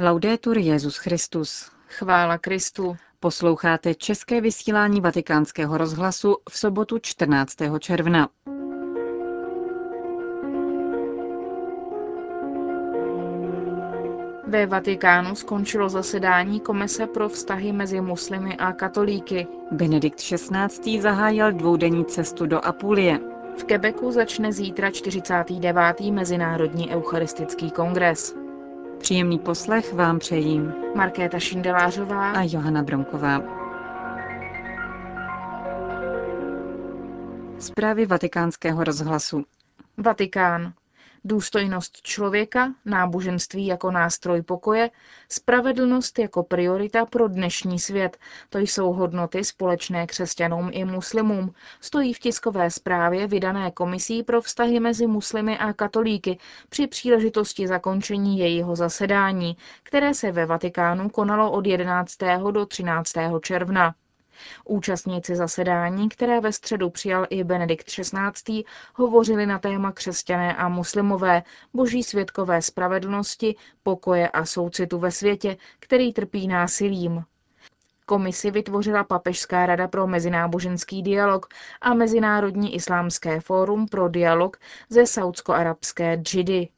Laudetur Jezus Christus. Chvála Kristu. Posloucháte české vysílání Vatikánského rozhlasu v sobotu 14. června. Ve Vatikánu skončilo zasedání Komise pro vztahy mezi muslimy a katolíky. Benedikt XVI. zahájil dvoudenní cestu do Apulie. V Quebecu začne zítra 49. Mezinárodní eucharistický kongres. Příjemný poslech vám přejím Markéta Šindelářová a Johana Bromková. Zprávy vatikánského rozhlasu. Vatikán. Důstojnost člověka, náboženství jako nástroj pokoje, spravedlnost jako priorita pro dnešní svět. To jsou hodnoty společné křesťanům i muslimům. Stojí v tiskové zprávě vydané komisí pro vztahy mezi muslimy a katolíky při příležitosti zakončení jejího zasedání, které se ve Vatikánu konalo od 11. do 13. června. Účastníci zasedání, které ve středu přijal i Benedikt XVI., hovořili na téma křesťané a muslimové, boží světkové spravedlnosti, pokoje a soucitu ve světě, který trpí násilím. Komisi vytvořila Papežská rada pro mezináboženský dialog a Mezinárodní islámské fórum pro dialog ze saudsko-arabské Džidy.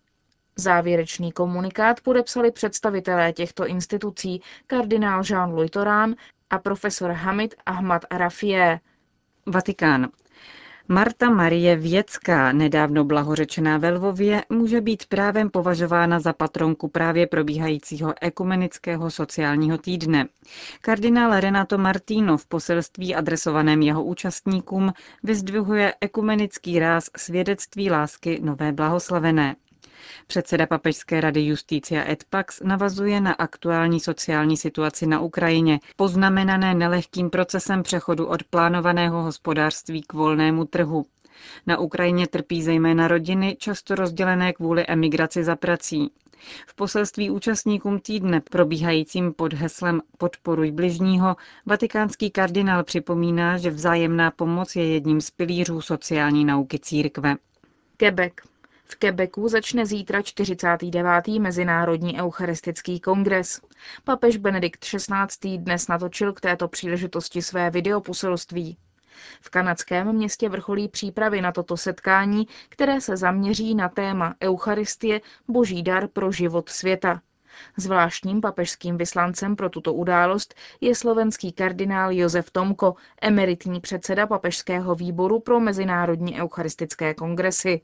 Závěrečný komunikát podepsali představitelé těchto institucí kardinál Jean-Louis Torán, a profesor Hamid Ahmad Arafie. Vatikán. Marta Marie Věcká, nedávno blahořečená ve Lvově, může být právem považována za patronku právě probíhajícího ekumenického sociálního týdne. Kardinál Renato Martino v poselství adresovaném jeho účastníkům vyzdvihuje ekumenický ráz svědectví lásky nové blahoslavené. Předseda Papežské rady Justícia et Pax navazuje na aktuální sociální situaci na Ukrajině, poznamenané nelehkým procesem přechodu od plánovaného hospodářství k volnému trhu. Na Ukrajině trpí zejména rodiny, často rozdělené kvůli emigraci za prací. V poselství účastníkům týdne, probíhajícím pod heslem Podporuj bližního, vatikánský kardinál připomíná, že vzájemná pomoc je jedním z pilířů sociální nauky církve. Quebec. V Quebecu začne zítra 49. Mezinárodní eucharistický kongres. Papež Benedikt XVI. dnes natočil k této příležitosti své videoposelství. V kanadském městě vrcholí přípravy na toto setkání, které se zaměří na téma Eucharistie, boží dar pro život světa. Zvláštním papežským vyslancem pro tuto událost je slovenský kardinál Josef Tomko, emeritní předseda papežského výboru pro mezinárodní eucharistické kongresy.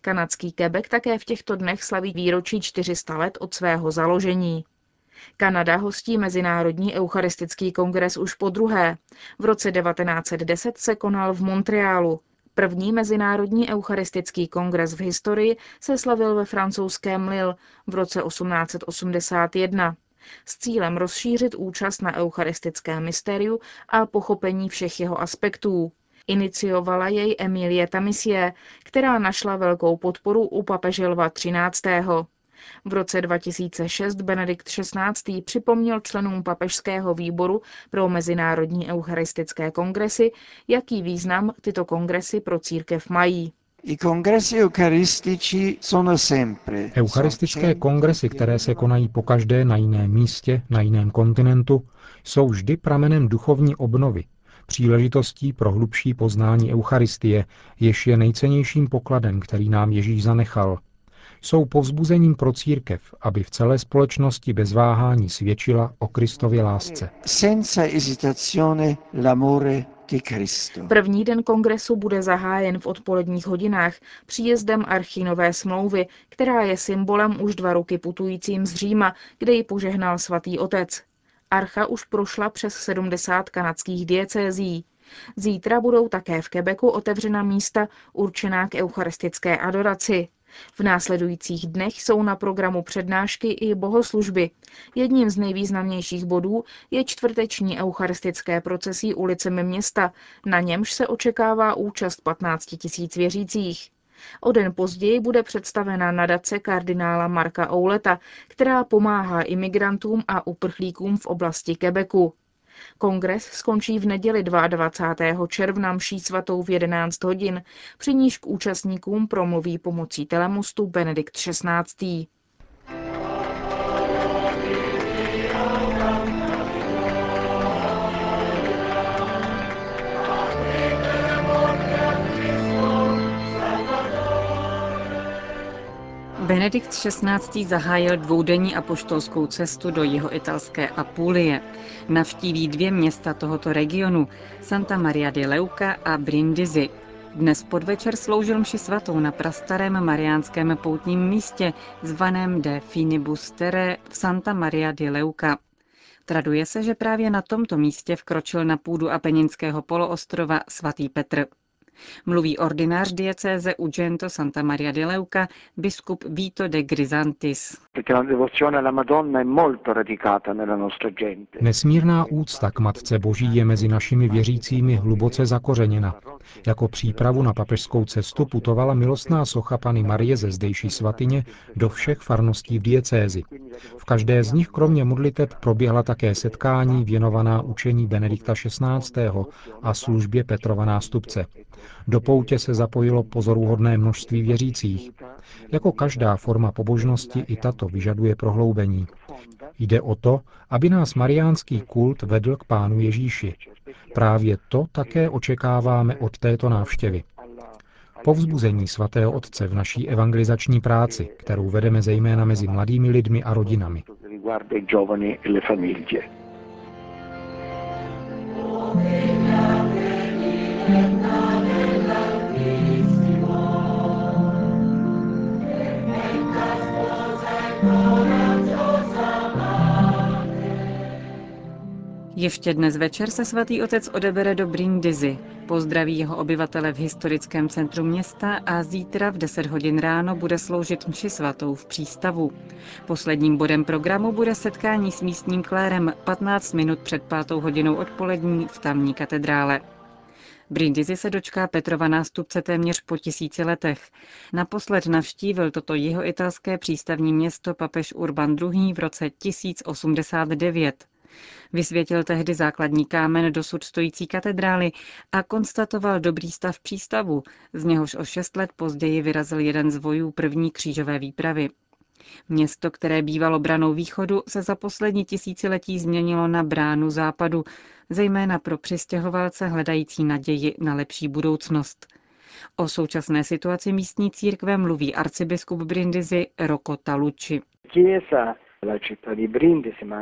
Kanadský Quebec také v těchto dnech slaví výročí 400 let od svého založení. Kanada hostí Mezinárodní eucharistický kongres už po druhé. V roce 1910 se konal v Montrealu. První Mezinárodní eucharistický kongres v historii se slavil ve francouzském Lille v roce 1881 s cílem rozšířit účast na eucharistickém mystériu a pochopení všech jeho aspektů. Iniciovala jej Emilie Tamisie, která našla velkou podporu u papeže Lva 13. V roce 2006 Benedikt XVI. připomněl členům papežského výboru pro mezinárodní eucharistické kongresy, jaký význam tyto kongresy pro církev mají. Eucharistické kongresy, které se konají pokaždé na jiném místě, na jiném kontinentu, jsou vždy pramenem duchovní obnovy, příležitostí pro hlubší poznání Eucharistie, jež je nejcennějším pokladem, který nám Ježíš zanechal. Jsou povzbuzením pro církev, aby v celé společnosti bez váhání svědčila o Kristově lásce. První den kongresu bude zahájen v odpoledních hodinách příjezdem archínové smlouvy, která je symbolem už dva roky putujícím z Říma, kde ji požehnal svatý otec. Archa už prošla přes 70 kanadských diecézí. Zítra budou také v Quebecu otevřena místa určená k eucharistické adoraci. V následujících dnech jsou na programu přednášky i bohoslužby. Jedním z nejvýznamnějších bodů je čtvrteční eucharistické procesí ulicemi města, na němž se očekává účast 15 tisíc věřících. O den později bude představena nadace kardinála Marka Ouleta, která pomáhá imigrantům a uprchlíkům v oblasti Quebecu. Kongres skončí v neděli 22. června mší svatou v 11 hodin, při níž k účastníkům promluví pomocí telemostu Benedikt XVI. Benedikt XVI. zahájil dvoudenní apoštolskou cestu do jeho italské Apulie. Navštíví dvě města tohoto regionu, Santa Maria di Leuca a Brindisi. Dnes podvečer sloužil mši svatou na prastarém mariánském poutním místě, zvaném de Finibus Terre v Santa Maria di Leuca. Traduje se, že právě na tomto místě vkročil na půdu Apeninského poloostrova svatý Petr. Mluví ordinář diecéze Ugento Santa Maria de Leuca, biskup Vito de Grisantis. Nesmírná úcta k Matce Boží je mezi našimi věřícími hluboce zakořeněna. Jako přípravu na papežskou cestu putovala milostná socha Pany Marie ze zdejší svatyně do všech farností v diecézi. V každé z nich kromě modliteb proběhla také setkání věnovaná učení Benedikta XVI. a službě Petrova nástupce. Do poutě se zapojilo pozoruhodné množství věřících. Jako každá forma pobožnosti i tato vyžaduje prohloubení. Jde o to, aby nás mariánský kult vedl k Pánu Ježíši. Právě to také očekáváme od této návštěvy. Povzbuzení svatého Otce v naší evangelizační práci, kterou vedeme zejména mezi mladými lidmi a rodinami. Ještě dnes večer se svatý otec odebere do Brindisi, pozdraví jeho obyvatele v historickém centru města a zítra v 10 hodin ráno bude sloužit mši svatou v přístavu. Posledním bodem programu bude setkání s místním klérem 15 minut před pátou hodinou odpolední v tamní katedrále. Brindisi se dočká Petrova nástupce téměř po tisíci letech. Naposled navštívil toto jeho italské přístavní město papež Urban II. v roce 1089. Vysvětil tehdy základní kámen dosud stojící katedrály a konstatoval dobrý stav přístavu, z něhož o šest let později vyrazil jeden z vojů první křížové výpravy. Město, které bývalo branou východu, se za poslední tisíciletí změnilo na bránu západu, zejména pro přistěhovalce hledající naději na lepší budoucnost. O současné situaci místní církve mluví arcibiskup Brindisi Rocco Talucci.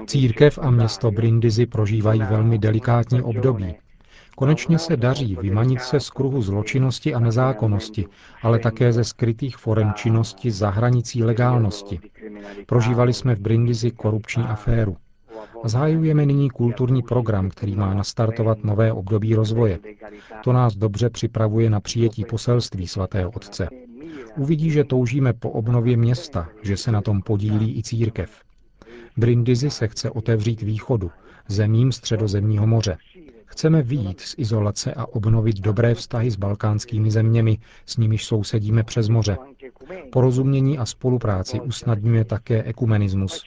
Církev a město Brindisi prožívají velmi delikátní období. Konečně se daří vymanit se z kruhu zločinnosti a nezákonnosti, ale také ze skrytých forem činnosti za hranicí legálnosti. Prožívali jsme v Brindisi korupční aféru. Zahájujeme nyní kulturní program, který má nastartovat nové období rozvoje. To nás dobře připravuje na přijetí poselství svatého Otce. Uvidí, že toužíme po obnově města, že se na tom podílí i církev. Brindisi se chce otevřít východu, zemím středozemního moře. Chceme výjít z izolace a obnovit dobré vztahy s balkánskými zeměmi, s nimiž sousedíme přes moře. Porozumění a spolupráci usnadňuje také ekumenismus.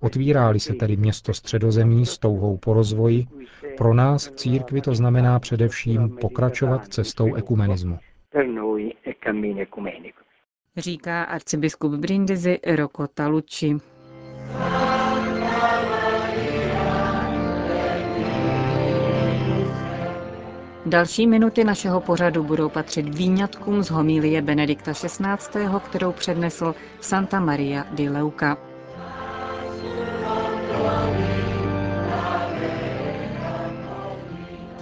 Otvírá-li se tedy město středozemí s touhou po rozvoji, pro nás v církvi to znamená především pokračovat cestou ekumenismu. Říká arcibiskup Brindisi Roko Talucci. Další minuty našeho pořadu budou patřit výňatkům z homilie Benedikta XVI., kterou přednesl Santa Maria di Leuca.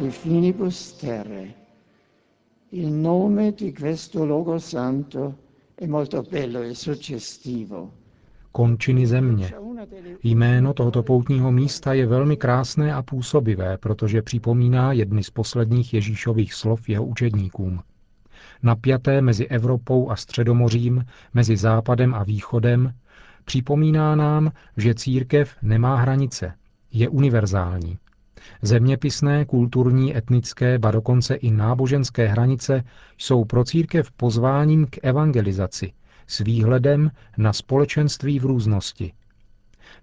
Di finibus terre. Il nome di questo logo santo è molto bello e suggestivo končiny země. Jméno tohoto poutního místa je velmi krásné a působivé, protože připomíná jedny z posledních Ježíšových slov jeho učedníkům. Napjaté mezi Evropou a Středomořím, mezi Západem a Východem, připomíná nám, že církev nemá hranice, je univerzální. Zeměpisné, kulturní, etnické, ba dokonce i náboženské hranice jsou pro církev pozváním k evangelizaci – s výhledem na společenství v různosti.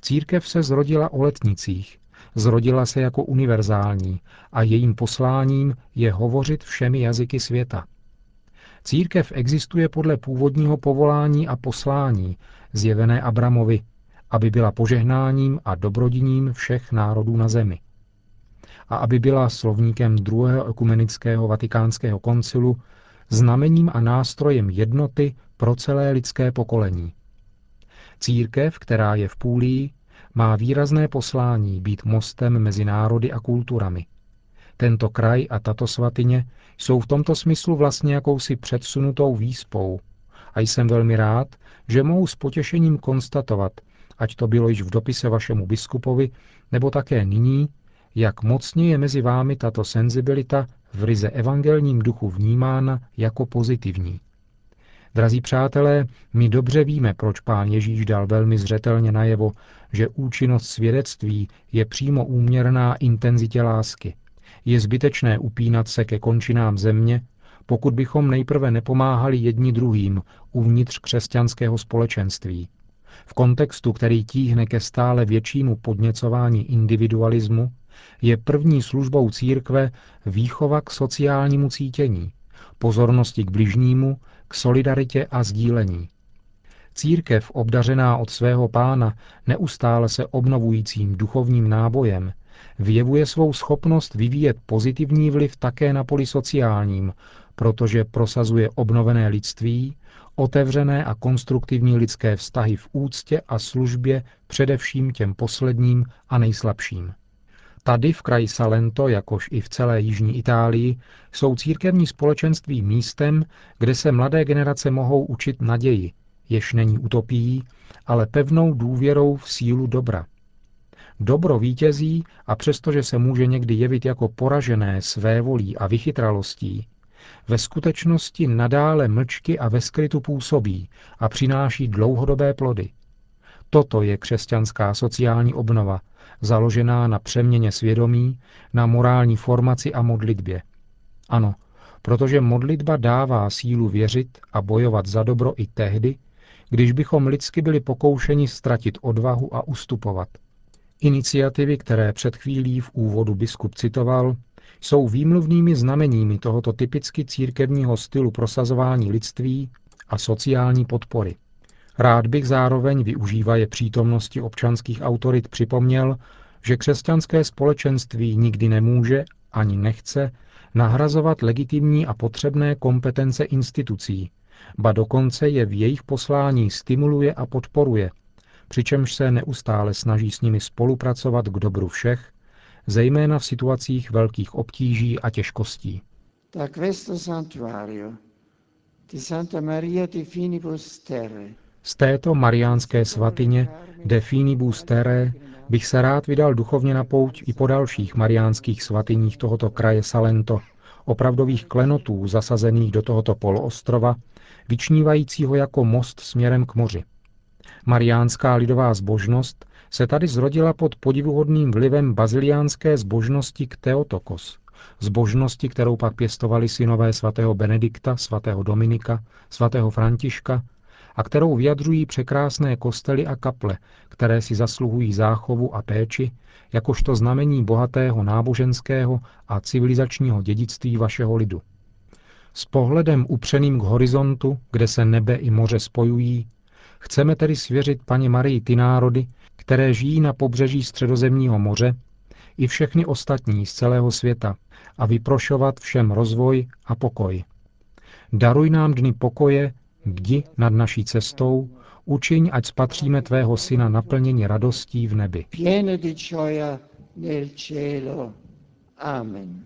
Církev se zrodila o letnicích, zrodila se jako univerzální a jejím posláním je hovořit všemi jazyky světa. Církev existuje podle původního povolání a poslání, zjevené Abramovi, aby byla požehnáním a dobrodiním všech národů na zemi. A aby byla slovníkem druhého ekumenického vatikánského koncilu znamením a nástrojem jednoty pro celé lidské pokolení. Církev, která je v Půlii, má výrazné poslání být mostem mezi národy a kulturami. Tento kraj a tato svatyně jsou v tomto smyslu vlastně jakousi předsunutou výspou. A jsem velmi rád, že mohu s potěšením konstatovat, ať to bylo již v dopise vašemu biskupovi, nebo také nyní, jak mocně je mezi vámi tato senzibilita v ryze evangelním duchu vnímána jako pozitivní. Drazí přátelé, my dobře víme, proč pán Ježíš dal velmi zřetelně najevo, že účinnost svědectví je přímo úměrná intenzitě lásky. Je zbytečné upínat se ke končinám země, pokud bychom nejprve nepomáhali jedni druhým uvnitř křesťanského společenství. V kontextu, který tíhne ke stále většímu podněcování individualismu, je první službou církve výchova k sociálnímu cítění, pozornosti k bližnímu, k solidaritě a sdílení. Církev obdařená od svého pána neustále se obnovujícím duchovním nábojem vyjevuje svou schopnost vyvíjet pozitivní vliv také na poli sociálním, protože prosazuje obnovené lidství, otevřené a konstruktivní lidské vztahy v úctě a službě především těm posledním a nejslabším. Tady v kraji Salento, jakož i v celé jižní Itálii, jsou církevní společenství místem, kde se mladé generace mohou učit naději, jež není utopií, ale pevnou důvěrou v sílu dobra. Dobro vítězí a přestože se může někdy jevit jako poražené své volí a vychytralostí, ve skutečnosti nadále mlčky a ve skrytu působí a přináší dlouhodobé plody. Toto je křesťanská sociální obnova, založená na přeměně svědomí, na morální formaci a modlitbě. Ano, protože modlitba dává sílu věřit a bojovat za dobro i tehdy, když bychom lidsky byli pokoušeni ztratit odvahu a ustupovat. Iniciativy, které před chvílí v úvodu biskup citoval, jsou výmluvnými znameními tohoto typicky církevního stylu prosazování lidství a sociální podpory. Rád bych zároveň využívaje přítomnosti občanských autorit připomněl, že křesťanské společenství nikdy nemůže ani nechce nahrazovat legitimní a potřebné kompetence institucí, ba dokonce je v jejich poslání stimuluje a podporuje, přičemž se neustále snaží s nimi spolupracovat k dobru všech, zejména v situacích velkých obtíží a těžkostí. Da questo santuario di Santa Maria di Finibus Terre Z této mariánské svatyně De Finibus Terre bych se rád vydal duchovně na pouť i po dalších mariánských svatyních tohoto kraje Salento, opravdových klenotů zasazených do tohoto poloostrova, vyčnívajícího jako most směrem k moři. Mariánská lidová zbožnost se tady zrodila pod podivuhodným vlivem baziliánské zbožnosti k Teotokos, zbožnosti, kterou pak pěstovali synové svatého Benedikta, svatého Dominika, svatého Františka a kterou vyjadřují překrásné kostely a kaple, které si zasluhují záchovu a péči, jakožto znamení bohatého náboženského a civilizačního dědictví vašeho lidu. S pohledem upřeným k horizontu, kde se nebe i moře spojují, chceme tedy svěřit paně Marii ty národy, které žijí na pobřeží středozemního moře, i všechny ostatní z celého světa a vyprošovat všem rozvoj a pokoj. Daruj nám dny pokoje, bdi nad naší cestou, učiň, ať spatříme tvého syna naplnění radostí v nebi. Amen.